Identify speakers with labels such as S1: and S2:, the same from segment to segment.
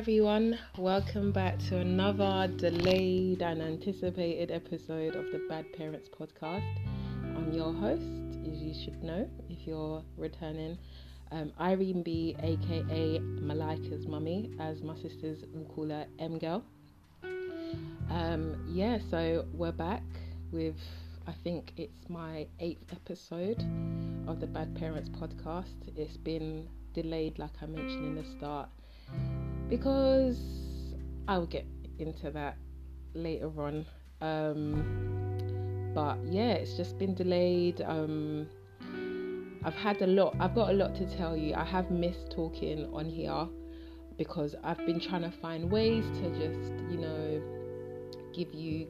S1: everyone. Welcome back to another delayed and anticipated episode of the Bad Parents podcast. I'm your host, as you should know if you're returning, um, Irene B, aka Malika's mummy, as my sisters will call her M Girl. Um, yeah, so we're back with, I think it's my eighth episode of the Bad Parents podcast. It's been delayed, like I mentioned in the start because I'll get into that later on. Um, but yeah, it's just been delayed. Um, I've had a lot, I've got a lot to tell you. I have missed talking on here because I've been trying to find ways to just, you know, give you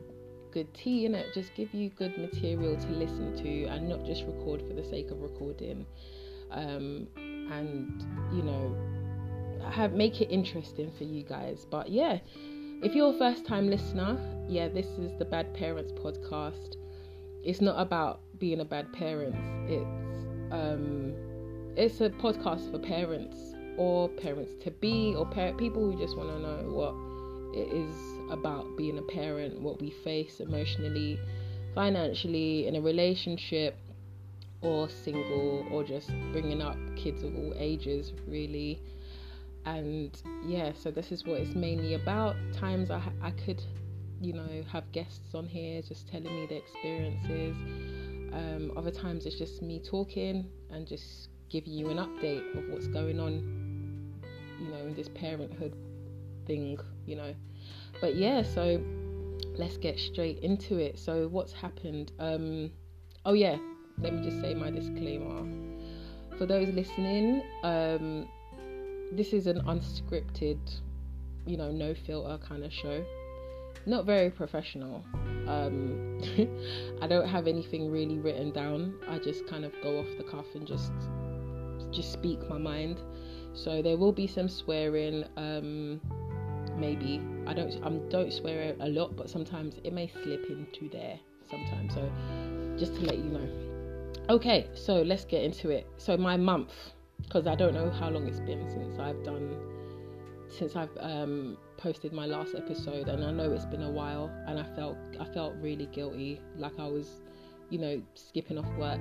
S1: good tea in it, just give you good material to listen to and not just record for the sake of recording. Um, and, you know, have make it interesting for you guys. But yeah, if you're a first time listener, yeah, this is the Bad Parents podcast. It's not about being a bad parent. It's um it's a podcast for parents or parents to be or par- people who just want to know what it is about being a parent, what we face emotionally, financially, in a relationship, or single, or just bringing up kids of all ages, really and yeah so this is what it's mainly about. Times I, I could you know have guests on here just telling me their experiences. Um, other times it's just me talking and just giving you an update of what's going on you know in this parenthood thing you know. But yeah so let's get straight into it. So what's happened? Um, oh yeah let me just say my disclaimer. For those listening um, this is an unscripted, you know, no filter kind of show. Not very professional. Um, I don't have anything really written down. I just kind of go off the cuff and just just speak my mind. So there will be some swearing. Um, maybe I don't I don't swear a lot, but sometimes it may slip into there. Sometimes. So just to let you know. Okay, so let's get into it. So my month because I don't know how long it's been since I've done since I've um, posted my last episode, and I know it's been a while, and I felt I felt really guilty, like I was, you know, skipping off work.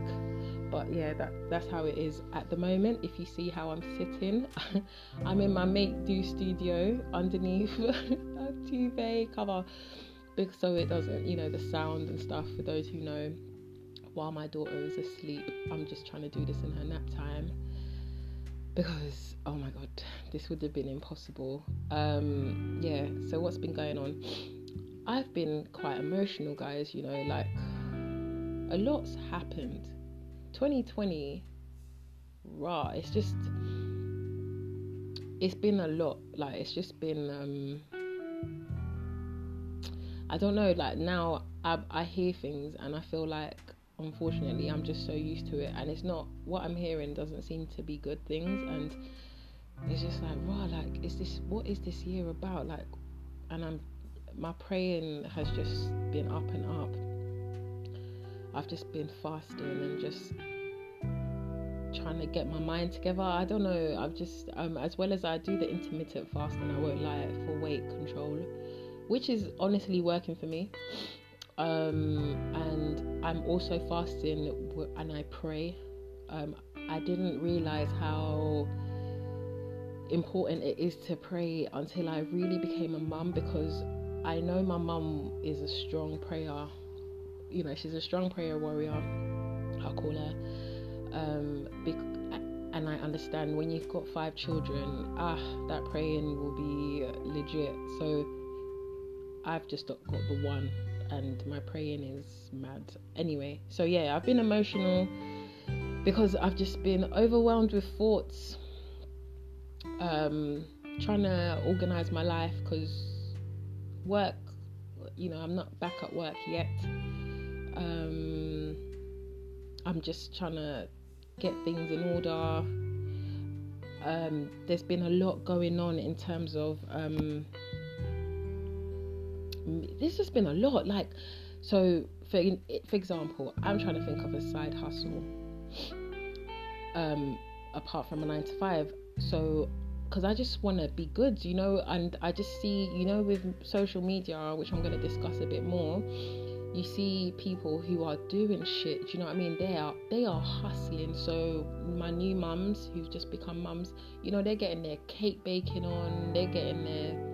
S1: But yeah, that that's how it is at the moment. If you see how I'm sitting, I'm in my Make Do studio underneath a duvet cover, so it doesn't, you know, the sound and stuff. For those who know, while my daughter is asleep, I'm just trying to do this in her nap time because oh my god, this would have been impossible. Um, yeah, so what's been going on? I've been quite emotional, guys. You know, like a lot's happened. 2020, raw. It's just, it's been a lot. Like it's just been. Um, I don't know. Like now, I I hear things and I feel like unfortunately i'm just so used to it. And it's not what i'm hearing doesn't seem to be good things. And it's just like wow like is this what is this year about? Like and i'm my praying has just been up and up. I've just been fasting and just trying to get my mind together. I don't know. I've just um, as well as i do the intermittent fasting i won't lie for weight control which is honestly working for me um, and I'm also fasting and I pray. Um, I didn't realize how important it is to pray until I really became a mum because I know my mum is a strong prayer. You know, she's a strong prayer warrior. I'll call her. Um, and I understand when you've got five children, ah, that praying will be legit. So I've just got the one and my praying is mad. Anyway, so yeah, I've been emotional because I've just been overwhelmed with thoughts. Um, trying to organize my life because work, you know, I'm not back at work yet. Um, I'm just trying to get things in order. Um, there's been a lot going on in terms of um, this has been a lot. Like, so for for example, I'm trying to think of a side hustle. Um, apart from a nine to five, so because I just want to be good, you know, and I just see, you know, with social media, which I'm going to discuss a bit more, you see people who are doing shit. Do you know what I mean? They are they are hustling. So my new mums who've just become mums, you know, they're getting their cake baking on, they're getting their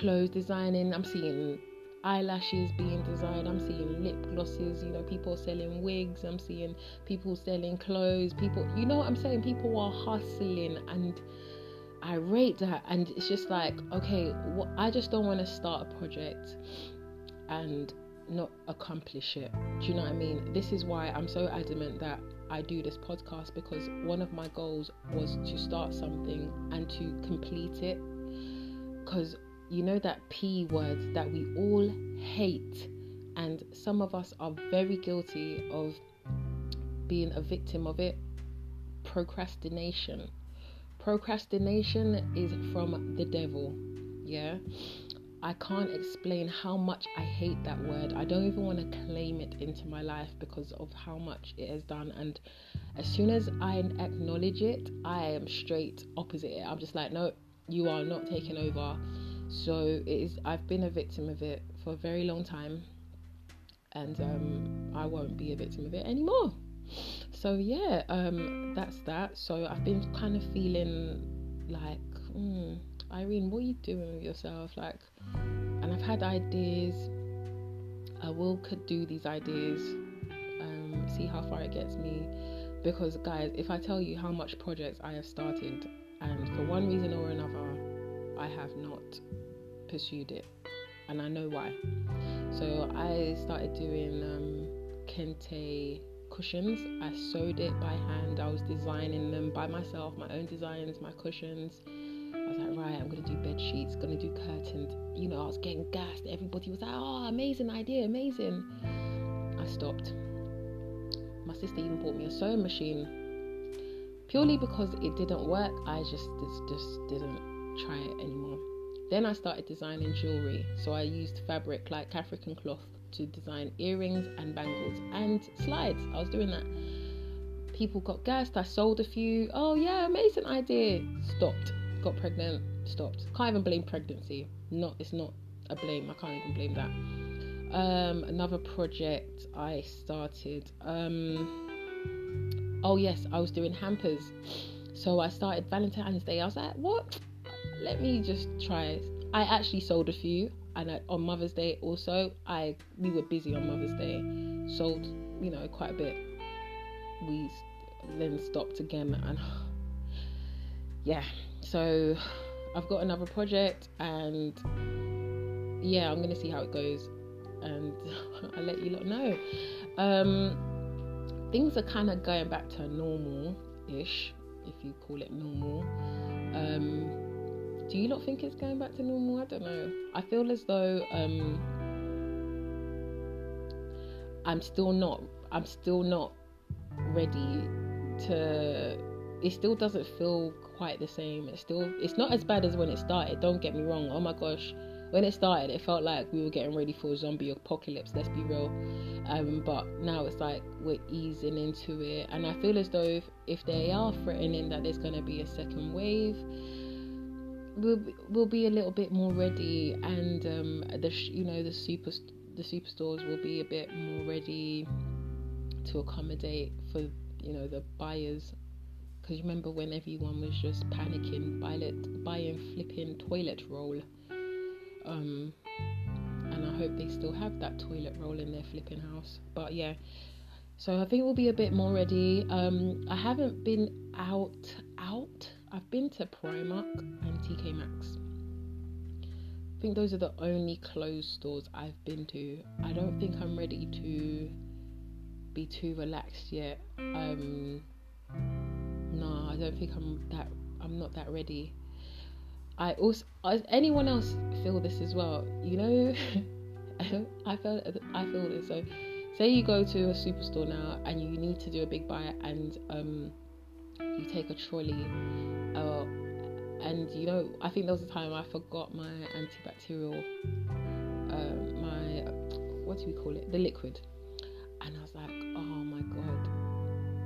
S1: clothes designing. I'm seeing eyelashes being designed. I'm seeing lip glosses, you know, people selling wigs. I'm seeing people selling clothes. People, you know what I'm saying? People are hustling and I rate that. And it's just like, okay, well, I just don't want to start a project and not accomplish it. Do you know what I mean? This is why I'm so adamant that I do this podcast because one of my goals was to start something and to complete it. Because you know that P word that we all hate, and some of us are very guilty of being a victim of it procrastination. Procrastination is from the devil, yeah. I can't explain how much I hate that word. I don't even want to claim it into my life because of how much it has done. And as soon as I acknowledge it, I am straight opposite it. I'm just like, no, you are not taking over. So it is. I've been a victim of it for a very long time, and um, I won't be a victim of it anymore. So yeah, um, that's that. So I've been kind of feeling like, mm, Irene, what are you doing with yourself? Like, and I've had ideas. I will could do these ideas, um, see how far it gets me. Because guys, if I tell you how much projects I have started, and for one reason or another, I have not pursued it, and I know why. So I started doing um, kente cushions. I sewed it by hand. I was designing them by myself, my own designs, my cushions. I was like, right, I'm gonna do bed sheets, gonna do curtains. You know, I was getting gassed. Everybody was like, oh, amazing idea, amazing. I stopped. My sister even bought me a sewing machine purely because it didn't work. I just just, just didn't try it anymore. Then I started designing jewelry. So I used fabric like African cloth to design earrings and bangles and slides. I was doing that. People got gassed. I sold a few. Oh yeah, amazing idea. Stopped. Got pregnant. Stopped. Can't even blame pregnancy. Not. It's not a blame. I can't even blame that. Um, another project I started. Um, oh yes, I was doing hampers. So I started Valentine's Day. I was like, what? Let me just try. I actually sold a few, and I, on Mother's Day also, I we were busy on Mother's Day, sold you know quite a bit. We then stopped again, and yeah, so I've got another project, and yeah, I'm gonna see how it goes, and I'll let you lot know. Um, things are kind of going back to normal-ish, if you call it normal. Um, do you not think it's going back to normal? I don't know. I feel as though um, I'm still not. I'm still not ready to. It still doesn't feel quite the same. It's still. It's not as bad as when it started. Don't get me wrong. Oh my gosh, when it started, it felt like we were getting ready for a zombie apocalypse. Let's be real. Um, but now it's like we're easing into it, and I feel as though if, if they are threatening that there's going to be a second wave, we'll we'll be a little bit more ready, and um, the you know the super the superstores will be a bit more ready to accommodate for you know the buyers. Because remember when everyone was just panicking, buying buying flipping toilet roll. Um, and I hope they still have that toilet roll in their flipping house. But yeah, so I think we'll be a bit more ready. Um, I haven't been out out I've been to Primark and TK Maxx. I think those are the only clothes stores I've been to. I don't think I'm ready to be too relaxed yet. Um, no, I don't think I'm that. I'm not that ready. I also, anyone else feel this as well? You know, I felt, I feel this. So, say you go to a superstore now and you need to do a big buy, and um, you take a trolley uh, and you know i think there was a time i forgot my antibacterial uh, my what do we call it the liquid and i was like oh my god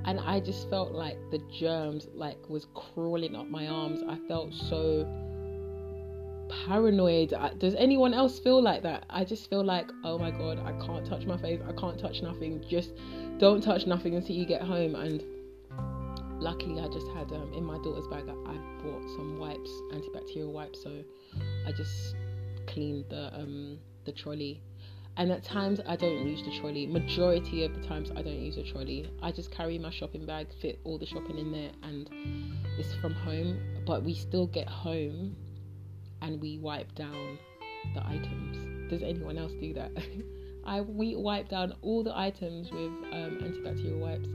S1: and I just felt like the germs like was crawling up my arms. I felt so paranoid. Does anyone else feel like that? I just feel like, oh my god, I can't touch my face. I can't touch nothing. Just don't touch nothing until you get home. And luckily, I just had um, in my daughter's bag. I, I bought some wipes, antibacterial wipes. So I just cleaned the um, the trolley. And at times I don't use the trolley. Majority of the times I don't use a trolley. I just carry my shopping bag, fit all the shopping in there, and it's from home. But we still get home and we wipe down the items. Does anyone else do that? I we wipe down all the items with um, antibacterial wipes.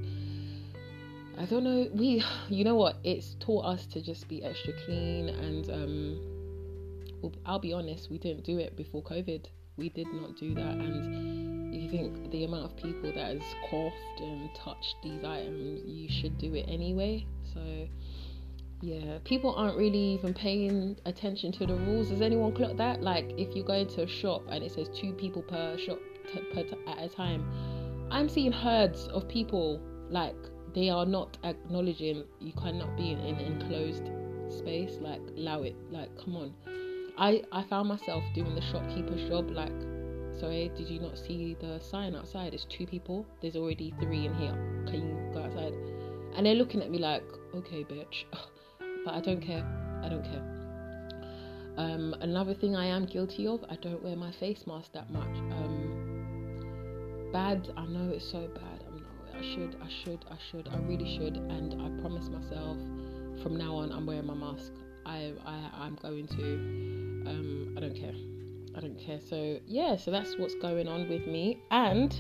S1: I don't know. We, you know what? It's taught us to just be extra clean, and um, I'll be honest, we didn't do it before COVID. We did not do that, and you think the amount of people that has coughed and touched these items, you should do it anyway. So yeah, people aren't really even paying attention to the rules. Does anyone clock that? Like, if you go into a shop and it says two people per shop t- per t- at a time, I'm seeing herds of people. Like, they are not acknowledging you cannot be in an enclosed space. Like, allow it. Like, come on. I I found myself doing the shopkeeper's job. Like, sorry, did you not see the sign outside? It's two people. There's already three in here. Can you go outside? And they're looking at me like, okay, bitch. but I don't care. I don't care. Um, another thing I am guilty of, I don't wear my face mask that much. Um, bad, I know it's so bad. I should, I should, I should, I really should. And I promise myself from now on, I'm wearing my mask. I, I, I'm going to. Um, I don't care. I don't care. So yeah, so that's what's going on with me. And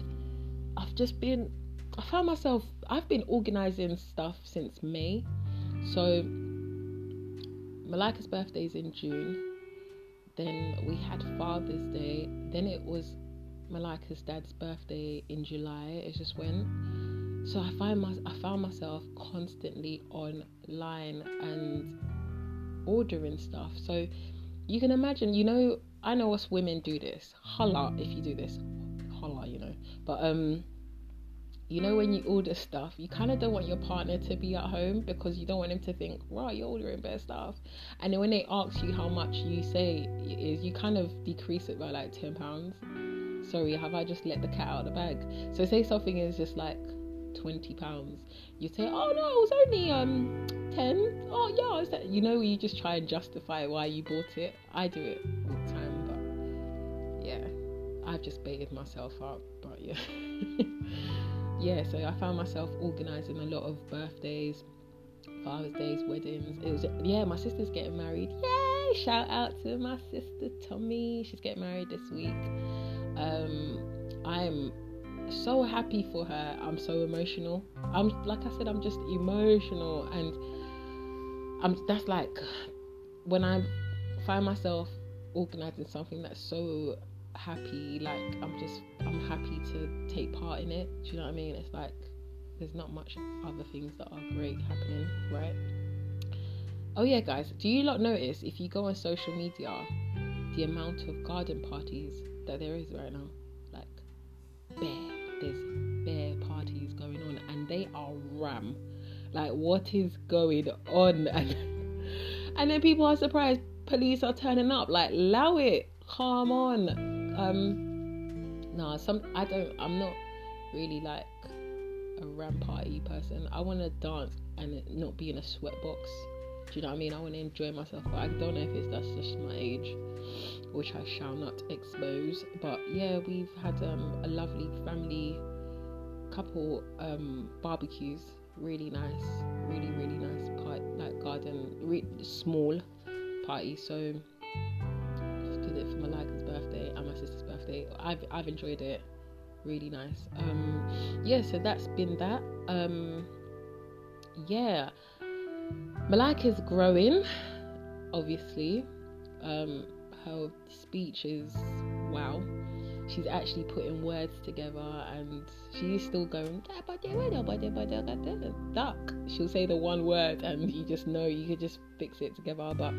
S1: I've just been, I found myself, I've been organizing stuff since May. So Malika's birthday is in June. Then we had Father's Day. Then it was Malika's dad's birthday in July. It just went. So I find my I found myself constantly online and ordering stuff. So you can imagine, you know, I know us women do this. Holla if you do this. Holla, you know. But um you know when you order stuff you kind of don't want your partner to be at home because you don't want him to think right you're ordering better stuff and then when they ask you how much you say is you kind of decrease it by like 10 pounds sorry have i just let the cat out of the bag so say something is just like 20 pounds you say oh no it was only um 10 oh yeah that? you know you just try and justify why you bought it i do it all the time but yeah i've just baited myself up but yeah yeah, so I found myself organising a lot of birthdays, Father's Days, weddings. It was yeah, my sister's getting married. Yay! Shout out to my sister Tommy. She's getting married this week. Um, I'm so happy for her. I'm so emotional. I'm like I said, I'm just emotional, and I'm that's like when I find myself organizing something that's so happy like i'm just i'm happy to take part in it. Do you know what i mean? It's like there's not much other things that are great happening right? Oh yeah guys do you not notice if you go on social media the amount of garden parties that there is right now? Like bare there's bare parties going on and they are ram like what is going on and, and then people are surprised police are turning up like allow it come on um, no, some I don't. I'm not really like a ram party person. I want to dance and not be in a sweatbox. Do you know what I mean? I want to enjoy myself, but I don't know if it's that's just my age, which I shall not expose. But yeah, we've had um, a lovely family couple um, barbecues. Really nice, really really nice part, like garden, re- small party. So did it for Malika's birthday and my sister's birthday. I've I've enjoyed it. Really nice. Um yeah, so that's been that. Um yeah. Malika's growing, obviously. Um her speech is wow. She's actually putting words together and she's still going duck. She'll say the one word and you just know you could just fix it together but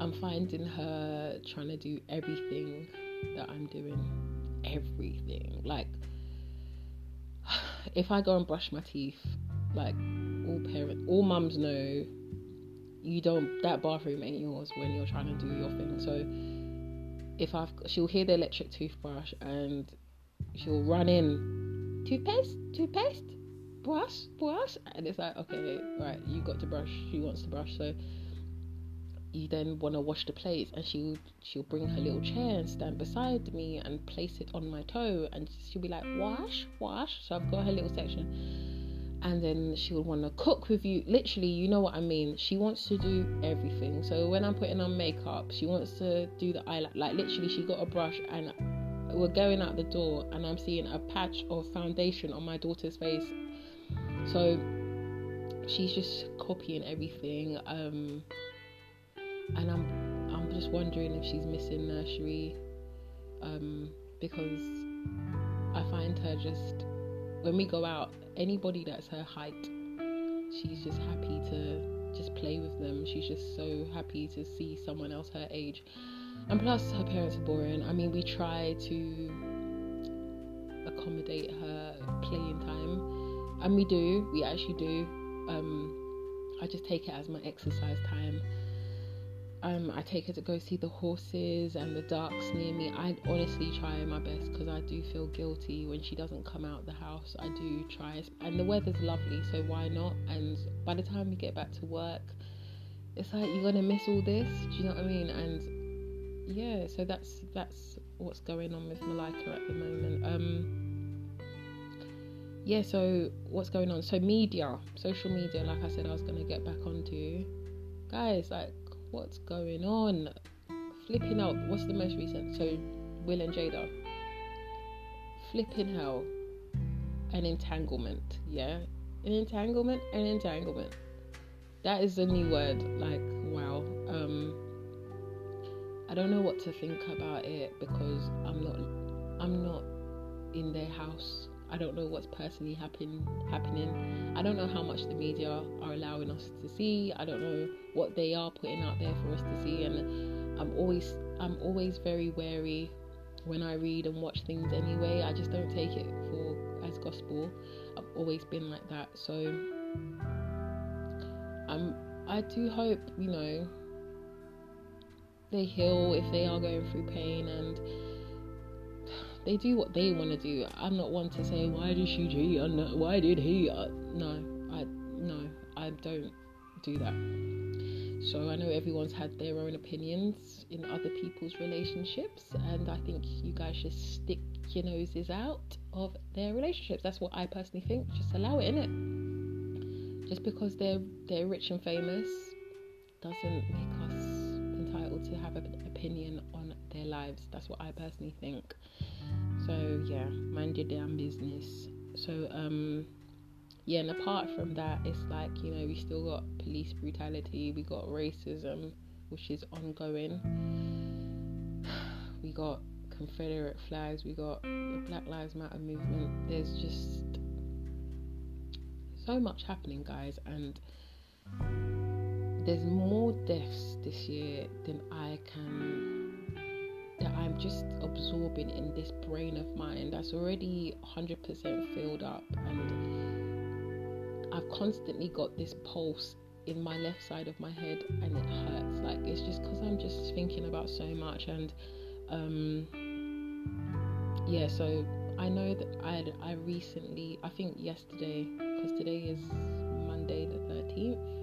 S1: I'm finding her trying to do everything that I'm doing. Everything. Like, if I go and brush my teeth, like all parents, all mums know, you don't that bathroom ain't yours when you're trying to do your thing. So if I've she'll hear the electric toothbrush and she'll run in toothpaste, toothpaste, brush, brush, and it's like okay, right, you got to brush. She wants to brush, so you then want to wash the plates and she'll she'll bring her little chair and stand beside me and place it on my toe and she'll be like wash wash so i've got her little section and then she would want to cook with you. Literally you know what i mean? She wants to do everything. So when i'm putting on makeup she wants to do the eyeliner like literally she got a brush and we're going out the door and i'm seeing a patch of foundation on my daughter's face. So she's just copying everything um and I'm I'm just wondering if she's missing nursery um, because I find her just when we go out, anybody that's her height, she's just happy to just play with them. She's just so happy to see someone else her age. And plus, her parents are boring. I mean, we try to accommodate her playing time, and we do. We actually do. Um, I just take it as my exercise time um, I take her to go see the horses and the ducks near me. I honestly try my best because I do feel guilty when she doesn't come out the house. I do try, and the weather's lovely, so why not? And by the time we get back to work, it's like you're gonna miss all this. Do you know what I mean? And yeah, so that's that's what's going on with Malika at the moment. Um, yeah, so what's going on? So media, social media, like I said, I was gonna get back onto. Guys, like what's going on? Flipping out. What's the most recent? So, Will and Jada. Flipping hell. An entanglement. Yeah? An entanglement? An entanglement. That is a new word. Like, wow. Um, I don't know what to think about it because I'm not I'm not in their house I don't know what's personally happen, happening. I don't know how much the media are allowing us to see. I don't know what they are putting out there for us to see. And I'm always I'm always very wary when I read and watch things anyway. I just don't take it for as gospel. I've always been like that. So I'm I do hope, you know, they heal if they are going through pain and they do what they want to do. I'm not one to say why did she cheat why did he. Uh, no, I no, I don't do that. So I know everyone's had their own opinions in other people's relationships, and I think you guys should stick your noses out of their relationships. That's what I personally think. Just allow it in it. Just because they're they're rich and famous doesn't make us entitled to have an opinion on their lives. That's what I personally think. So yeah, mind your damn business. So um yeah, and apart from that, it's like you know we still got police brutality, we got racism, which is ongoing. We got Confederate flags, we got the Black Lives Matter movement. There's just so much happening, guys, and there's more deaths this year than I can that I'm just absorbing in this brain of mine that's already 100% filled up and I've constantly got this pulse in my left side of my head and it hurts like it's just because I'm just thinking about so much and um yeah so I know that I I recently I think yesterday because today is Monday the 13th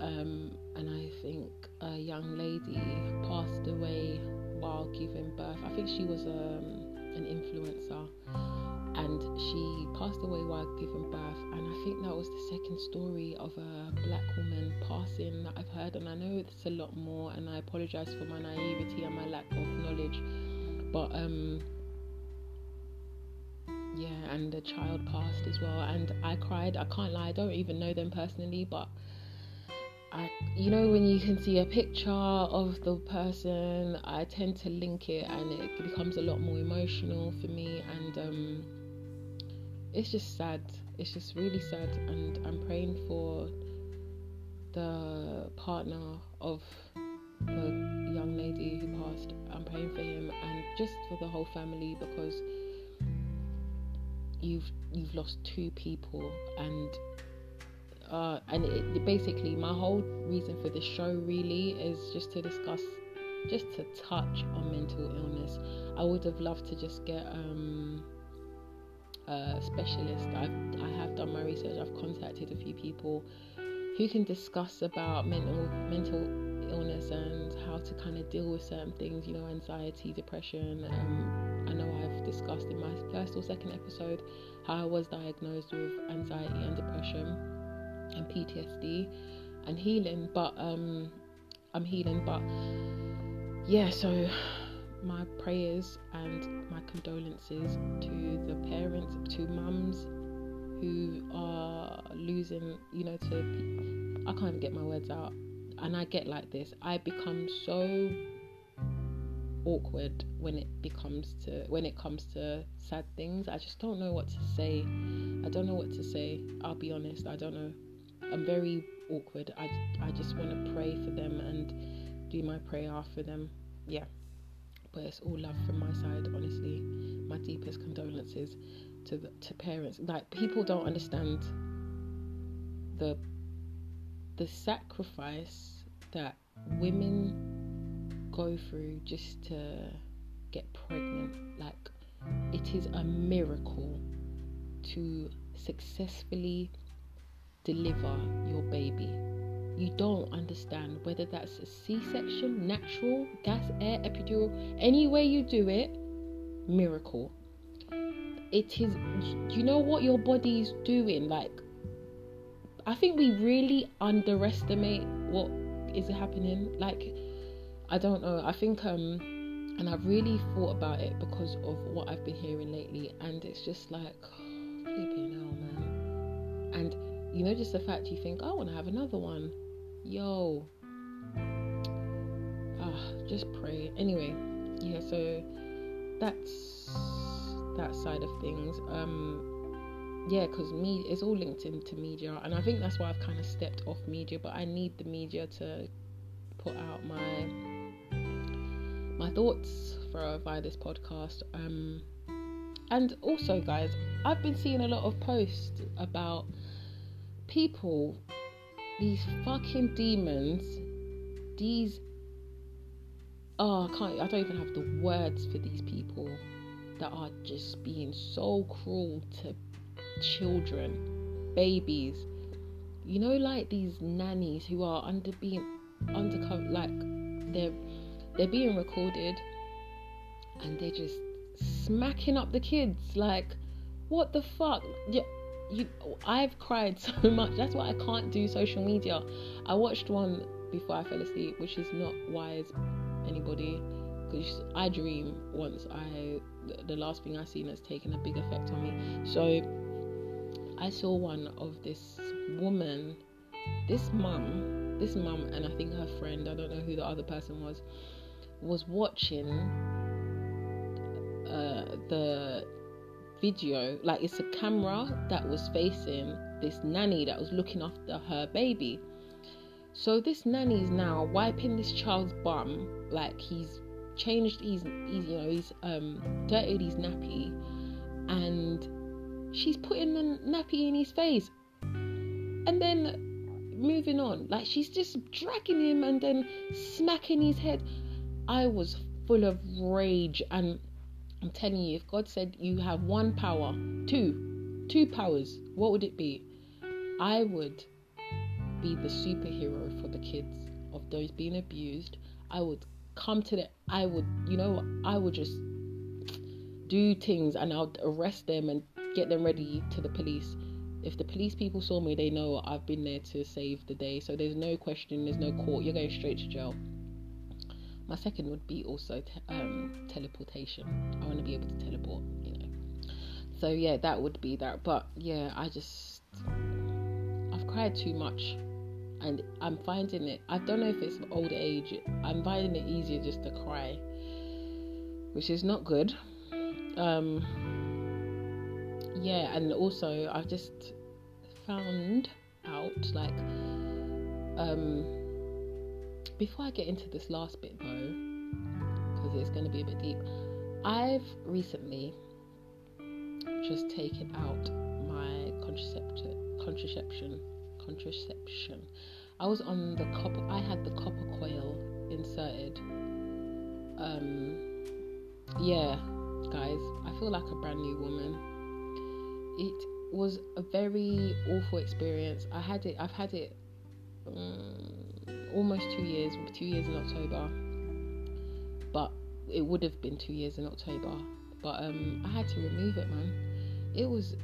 S1: um, and I think a young lady passed away while giving birth. I think she was um, an influencer and she passed away while giving birth. And I think that was the second story of a black woman passing that I've heard. And I know it's a lot more, and I apologize for my naivety and my lack of knowledge. But um, yeah, and the child passed as well, and I cried. I can't lie, I don't even know them personally, but I, you know, when you can see a picture of the person, I tend to link it, and it becomes a lot more emotional for me, and um, it's just sad. It's just really sad, and I'm praying for the partner of the young lady who passed. I'm praying for him, and just for the whole family because you've you've lost two people and uh, and it, basically my whole reason for this show really is just to discuss just to touch on mental illness i would have loved to just get um, specialist I've, i have done my research i've contacted a few people who can discuss about mental mental illness and how to kind of deal with certain things you know anxiety depression um, i know i've discussed in my first or second episode how i was diagnosed with anxiety and depression and PTSD and healing, but um, I'm healing. But yeah, so my prayers and my condolences to the parents, to mums who are losing, you know, to I can't even get my words out, and I get like this. I become so awkward when it becomes to when it comes to sad things. I just don't know what to say. I don't know what to say. I'll be honest. I don't know. I'm very awkward. I, I just want to pray for them and do my prayer for them. Yeah. But it's all love from my side, honestly. My deepest condolences to the, to parents. Like people don't understand the the sacrifice that women go through just to get pregnant. Like it is a miracle to successfully deliver your baby. You don't understand whether that's a C section, natural, gas, air, epidural, any way you do it, miracle. It is, you know what your body is doing? Like, I think we really underestimate what is happening. Like, I don't know. I think, um, and I've really thought about it because of what I've been hearing lately, and it's just like, flipping hell, man. And you know, just the fact you think, oh, I want to have another one. Yo. Ah, just pray. Anyway, yeah, so that's that side of things. Um, yeah, because me, it's all linked into media, and I think that's why I've kind of stepped off media. But I need the media to put out my my thoughts for via this podcast. Um, and also, guys, I've been seeing a lot of posts about people, these fucking demons, these oh, I can't I don't even have the words for these people that are just being so cruel to children, babies. You know, like these nannies who are under being undercover like they're they're being recorded and they're just smacking up the kids like what the fuck yeah you I've cried so much. That's why I can't do social media. I watched one before I fell asleep, which is not wise anybody because I dream once I the last thing I seen has taken a big effect on me. So I saw one of this woman, this mum, this mum and I think her friend, I don't know who the other person was, was watching uh, the video like it's a camera that was facing this nanny that was looking after her baby. So this nanny is now wiping this child's bum like he's changed he's, he's you know he's um dirtied his nappy and she's putting the nappy in his face. And then moving on like she's just dragging him and then smacking his head. I was full of rage and I'm telling you, if God said you have one power, two, two powers, what would it be? I would be the superhero for the kids of those being abused. I would come to the, I would, you know, I would just do things and I'll arrest them and get them ready to the police. If the police people saw me, they know I've been there to save the day. So there's no question, there's no court. You're going straight to jail. My second would be also te- um, teleportation. I want to be able to teleport, you know. So yeah, that would be that. But yeah, I just I've cried too much, and I'm finding it. I don't know if it's old age. I'm finding it easier just to cry, which is not good. Um, yeah, and also I've just found out like um before I get into this last bit though, because it's going to be a bit deep, I've recently just taken out my contraception, contraception, contraception. I was on the copper. I had the copper coil inserted. Um, yeah, guys, I feel like a brand new woman. It was a very awful experience. I had it. I've had it um, almost two years. Two years in October, but it would have been two years in October. But um, I had to remove it, man. It was.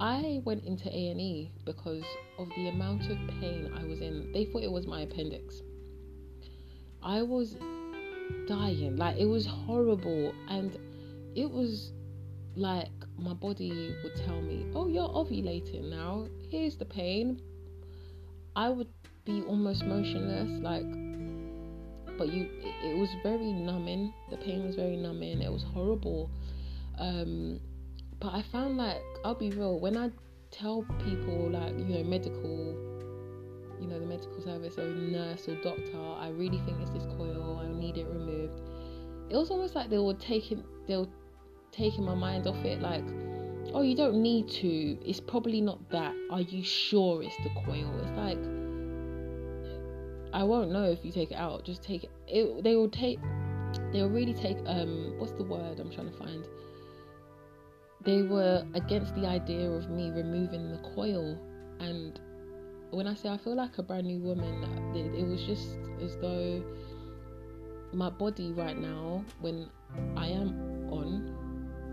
S1: I went into A and E because of the amount of pain I was in. They thought it was my appendix. I was dying. Like it was horrible, and it was like my body would tell me, "Oh, you're ovulating now. Here's the pain." I would be almost motionless, like, but you. It, it was very numbing. The pain was very numbing. It was horrible. Um, but I found like I'll be real when I tell people like you know medical you know the medical service or nurse or doctor i really think it's this coil i need it removed it was almost like they were taking they were taking my mind off it like oh you don't need to it's probably not that are you sure it's the coil it's like i won't know if you take it out. Just take it, they will take they will really take um what's the word i'm trying to find? They were against the idea of me removing the coil. And when i say i feel like a brand new woman it was just as though my body right now when i am on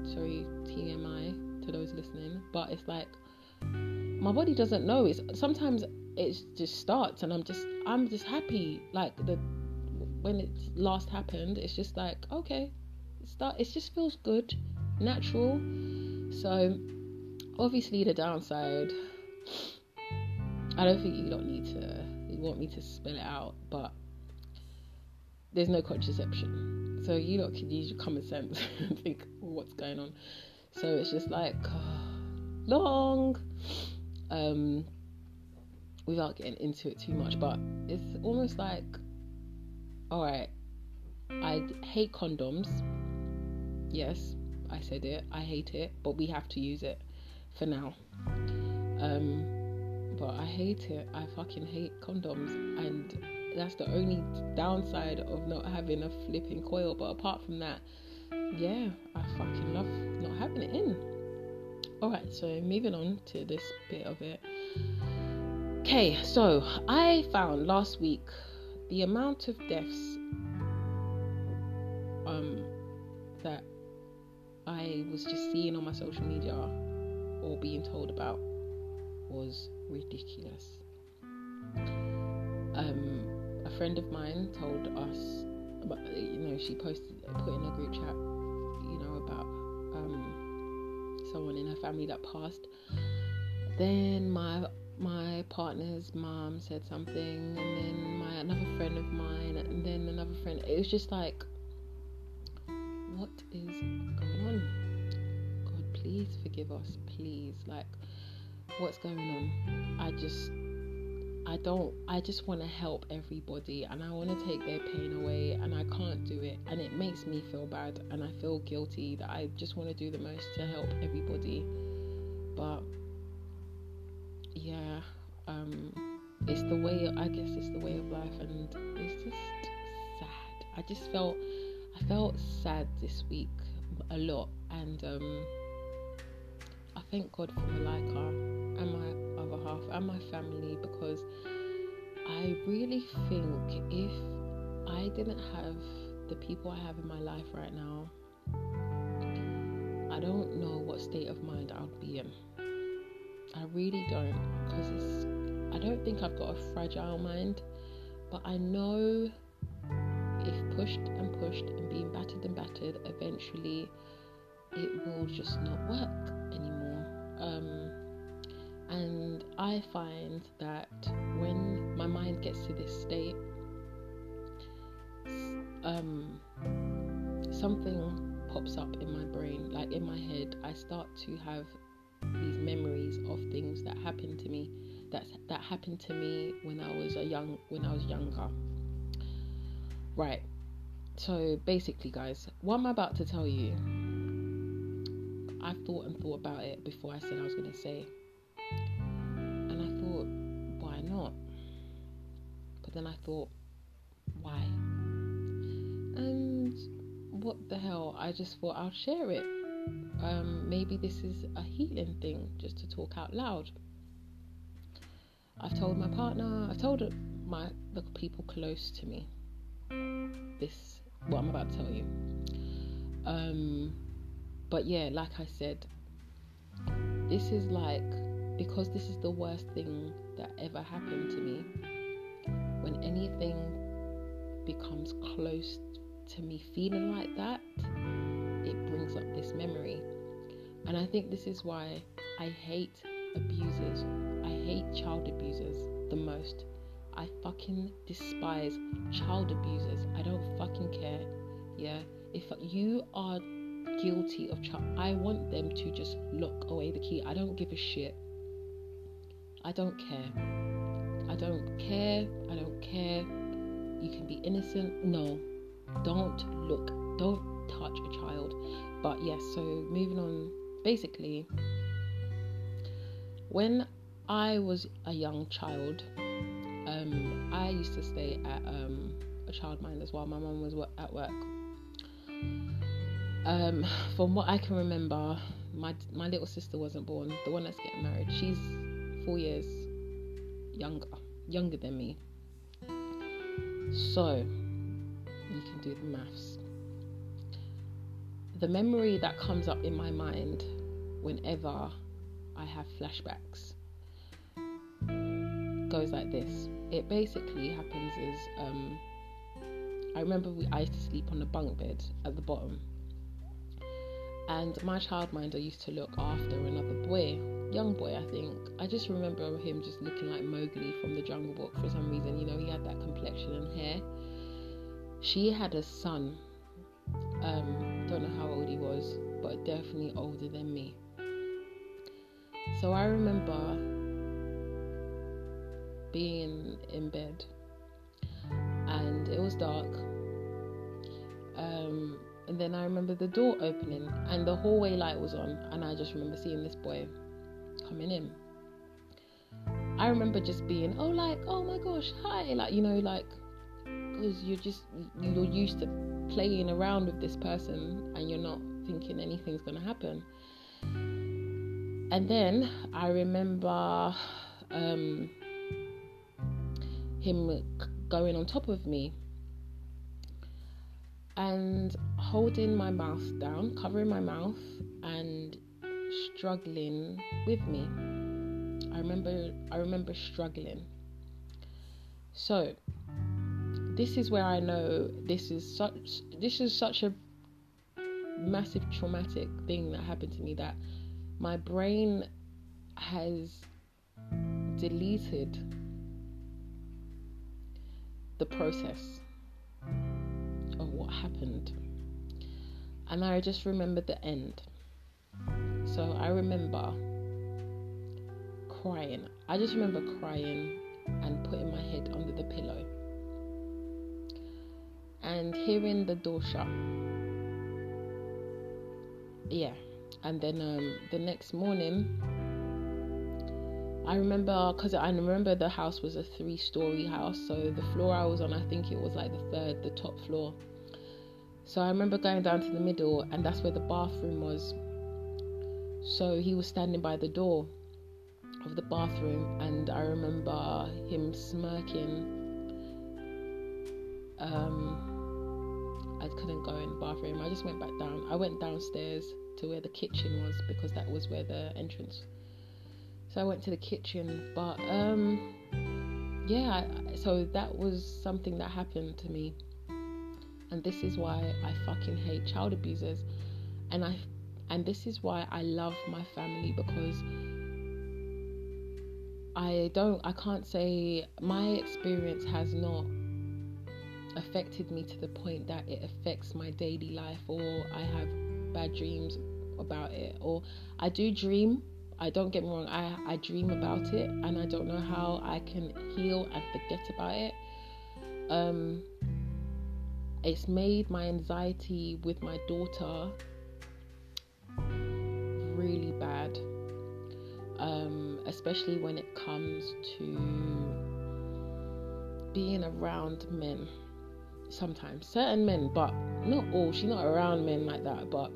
S1: sorry tmi to those listening but it's like my body doesn't know. It's sometimes it just starts and i'm just i'm just happy like the when it last happened it's just like okay it start it just feels good natural. So obviously the downside i don't think you don't need to you want me to spell it out but there's no contraception. So you lot can use your common sense and think what's going on. So it's just like long. Um without getting into it too much but it's almost like all right i hate condoms yes I said it. I hate it, but we have to use it for now. Um, but I hate it. I fucking hate condoms, and that's the only downside of not having a flipping coil. But apart from that, yeah, I fucking love not having it in. Alright, so moving on to this bit of it. Okay, so I found last week the amount of deaths um that I was just seeing on my social media or being told about was ridiculous. Um, a friend of mine told us about, you know, she posted, put in a group chat, you know, about um, someone in her family that passed. Then my my partner's mom said something, and then my another friend of mine, and then another friend. It was just like what is going on? God, please forgive us, please. Like, what's going on? I just, I don't, I just want to help everybody and I want to take their pain away and I can't do it. And it makes me feel bad and I feel guilty that I just want to do the most to help everybody. But, yeah, um, it's the way, I guess it's the way of life and it's just sad. I just felt I felt sad this week a lot, and um, I thank God for Malika and my other half and my family because I really think if I didn't have the people I have in my life right now, I don't know what state of mind I would be in. I really don't because it's I don't think I've got a fragile mind, but I know if pushed and pushed and being battered and battered, eventually it will just not work anymore. Um, and I find that when my mind gets to this state, um, something pops up in my brain, like in my head. I start to have these memories of things that happened to me. That that happened to me when I was a young when I was younger. Right. So basically, guys, what I'm about to tell you, I thought and thought about it before I said I was going to say. And I thought, why not? But then I thought, why? And what the hell? I just thought I'll share it. Um, maybe this is a healing thing, just to talk out loud. I've told my partner, I've told my the people close to me this what I'm about to tell you. Um, but yeah, like I said, this is like because this is the worst thing that ever happened to me. When anything becomes close to me feeling like that, it brings up this memory. And I think this is why I hate abusers. I hate child abusers the most. I fucking despise child abusers. I don't fucking care. Yeah. If you are guilty of child, I want them to just lock away the key. I don't give a shit. I don't care. I don't care. I don't care. You can be innocent. No. Don't look. Don't touch a child. But yes, so moving on. Basically, when I was a young child, um, I used to stay at um, a childminder's while my mum was at work. Um, from what I can remember, my my little sister wasn't born. The one that's getting married, she's four years younger, younger than me. So you can do the maths. The memory that comes up in my mind whenever I have flashbacks goes like this. It basically happens is um, I remember we I used to sleep on the bunk bed at the bottom, and my childminder used to look after another boy, young boy I think. I just remember him just looking like Mowgli from the Jungle Book for some reason. You know, he had that complexion and hair. She had a son. Um, don't know how old he was, but definitely older than me. So I remember being in bed and it was dark. Um, and then I remember the door opening and the hallway light was on, and I just remember seeing this boy coming in. I remember just being, oh, like, oh my gosh, hi, like, you know, like, because you're just, you're used to playing around with this person and you're not thinking anything's gonna happen. And then I remember um, him going on top of me and holding my mouth down, covering my mouth, and struggling with me. I remember I remember struggling. So this is where I know this is such this is such a massive traumatic thing that happened to me that my brain has deleted the process of what happened. And I just remember the end. So I remember crying. I just remember crying and putting my head under the pillow and hearing the door shut. Yeah. And then um, the next morning, I remember because I remember the house was a three story house, so the floor I was on, I think it was like the third, the top floor. So I remember going down to the middle, and that's where the bathroom was. So he was standing by the door of the bathroom, and I remember him smirking. Um, I couldn't go in the bathroom. I just went back down. I went downstairs to where the kitchen was because that was where the entrance so I went to the kitchen, but um, yeah, so that was something that happened to me, and this is why I fucking hate child abusers, and I, and this is why I love my family because I don't, I can't say my experience has not affected me to the point that it affects my daily life or I have bad dreams about it or I do dream I don't get me wrong, I, I dream about it and I don't know how I can heal and forget about it. Um, it's made my anxiety with my daughter really bad, um, especially when it comes to being around men. Sometimes certain men, but not all. She's not around men like that, but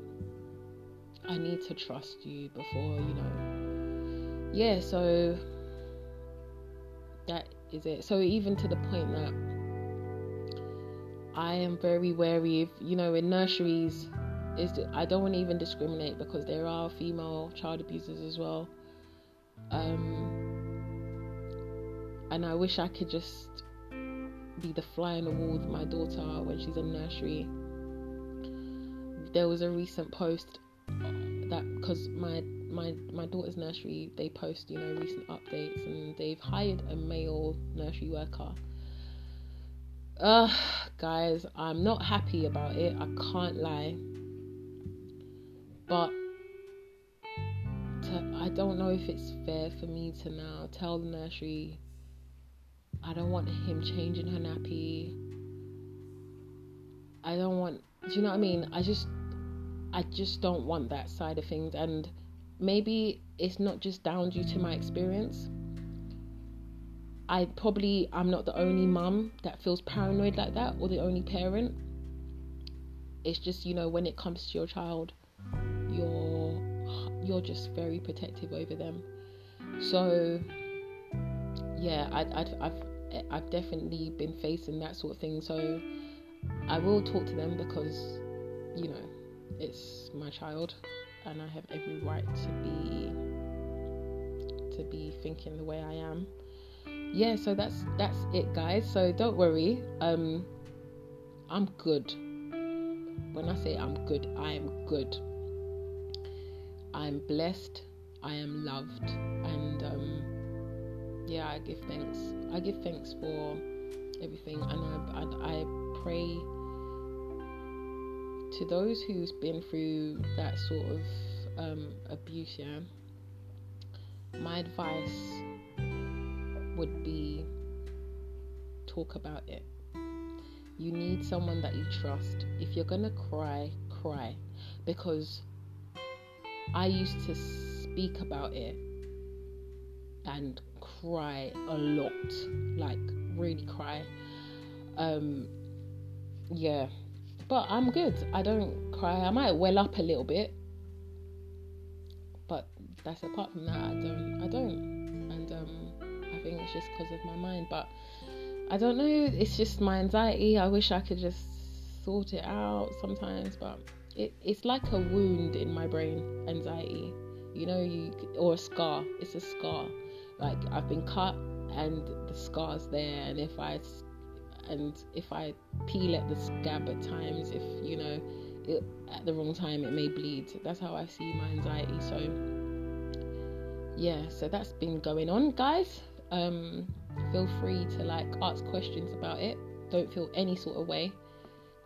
S1: I need to trust you before you know. Yeah, so that is it. So even to the point that I am very wary of, you know, in nurseries, is I don't want to even discriminate because there are female child abusers as well. Um, and I wish I could just be the fly on the wall with my daughter when she's in nursery. There was a recent post that because my my my daughter's nursery they post you know recent updates and they've hired a male nursery worker uh guys i'm not happy about it i can't lie but to, i don't know if it's fair for me to now tell the nursery i don't want him changing her nappy i don't want do you know what i mean i just i just don't want that side of things and maybe it's not just down due to my experience. I probably I'm not the only mum that feels paranoid like that or the only parent. It's just, you know, when it comes to your child, you're you're just very protective over them. So yeah, I, I've I've I've definitely been facing that sort of thing. So I will talk to them because, you know, it's my child and I have every right to be to be thinking the way I am. Yeah, so that's that's it guys. So don't worry. Um I'm good. When I say I'm good, I am good. I'm blessed. I am loved and um yeah, I give thanks. I give thanks for everything and I, I pray to those who's been through that sort of um, abuse, yeah, my advice would be talk about it. You need someone that you trust. If you're gonna cry, cry. Because I used to speak about it and cry a lot, like really cry. Um, yeah, but I'm good. I don't cry. I might well up a little bit, but that's apart from that. I don't. I don't. And um, I think it's just because of my mind. But I don't know. It's just my anxiety. I wish I could just sort it out sometimes, but it, it's like a wound in my brain. Anxiety. You know, you or a scar. It's a scar. Like I've been cut and the scar's there, and if I and if I peel at the scab at times, if you know, it, at the wrong time, it may bleed. That's how I see my anxiety. So, yeah, so that's been going on, guys. Um, feel free to like ask questions about it. Don't feel any sort of way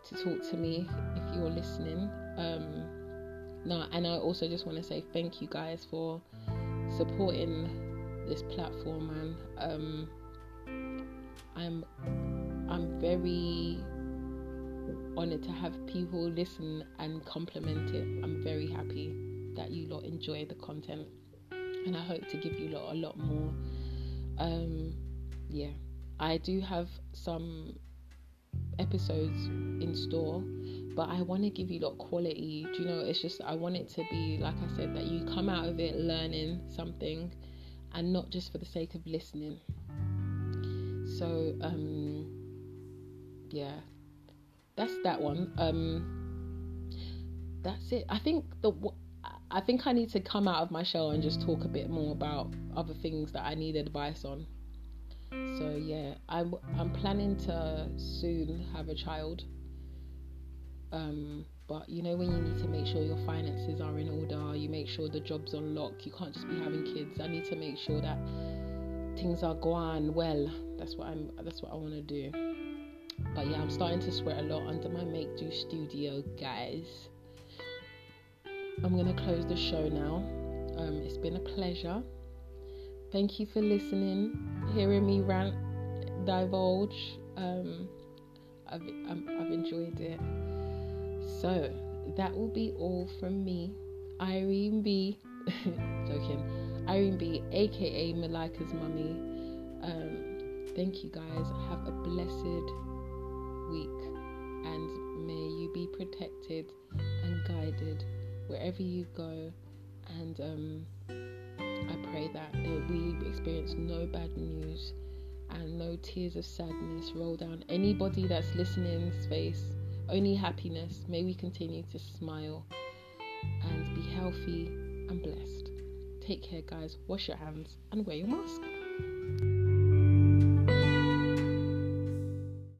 S1: to talk to me if you're listening. Um, no, and I also just want to say thank you guys for supporting this platform, man. Um, I'm I'm very honored to have people listen and compliment it. I'm very happy that you lot enjoy the content, and I hope to give you lot a lot more. Um, yeah, I do have some episodes in store, but I want to give you lot quality. Do you know? It's just I want it to be like I said that you come out of it learning something, and not just for the sake of listening. So um yeah, that's that one. Um, that's it. I think the I think I need to come out of my shell and just talk a bit more about other things that I need advice on. So yeah, I'm I'm planning to soon have a child. Um, but you know when you need to make sure your finances are in order, you make sure the job's on lock. You can't just be having kids. I need to make sure that things are going well. That's what I'm. That's what I want to do. But yeah, I'm starting to sweat a lot under my Make Do studio, guys. I'm gonna close the show now. Um, it's been a pleasure. Thank you for listening, hearing me rant, divulge. Um, I've, i I've enjoyed it. So that will be all from me, Irene B. joking. Irene B, aka Malika's mummy. Um, thank you guys. Have a blessed week and may you be protected and guided wherever you go. And um, I pray that, that we experience no bad news and no tears of sadness roll down anybody that's listening's face. Only happiness. May we continue to smile and be healthy and blessed. Take care, guys. Wash your hands and wear your mask.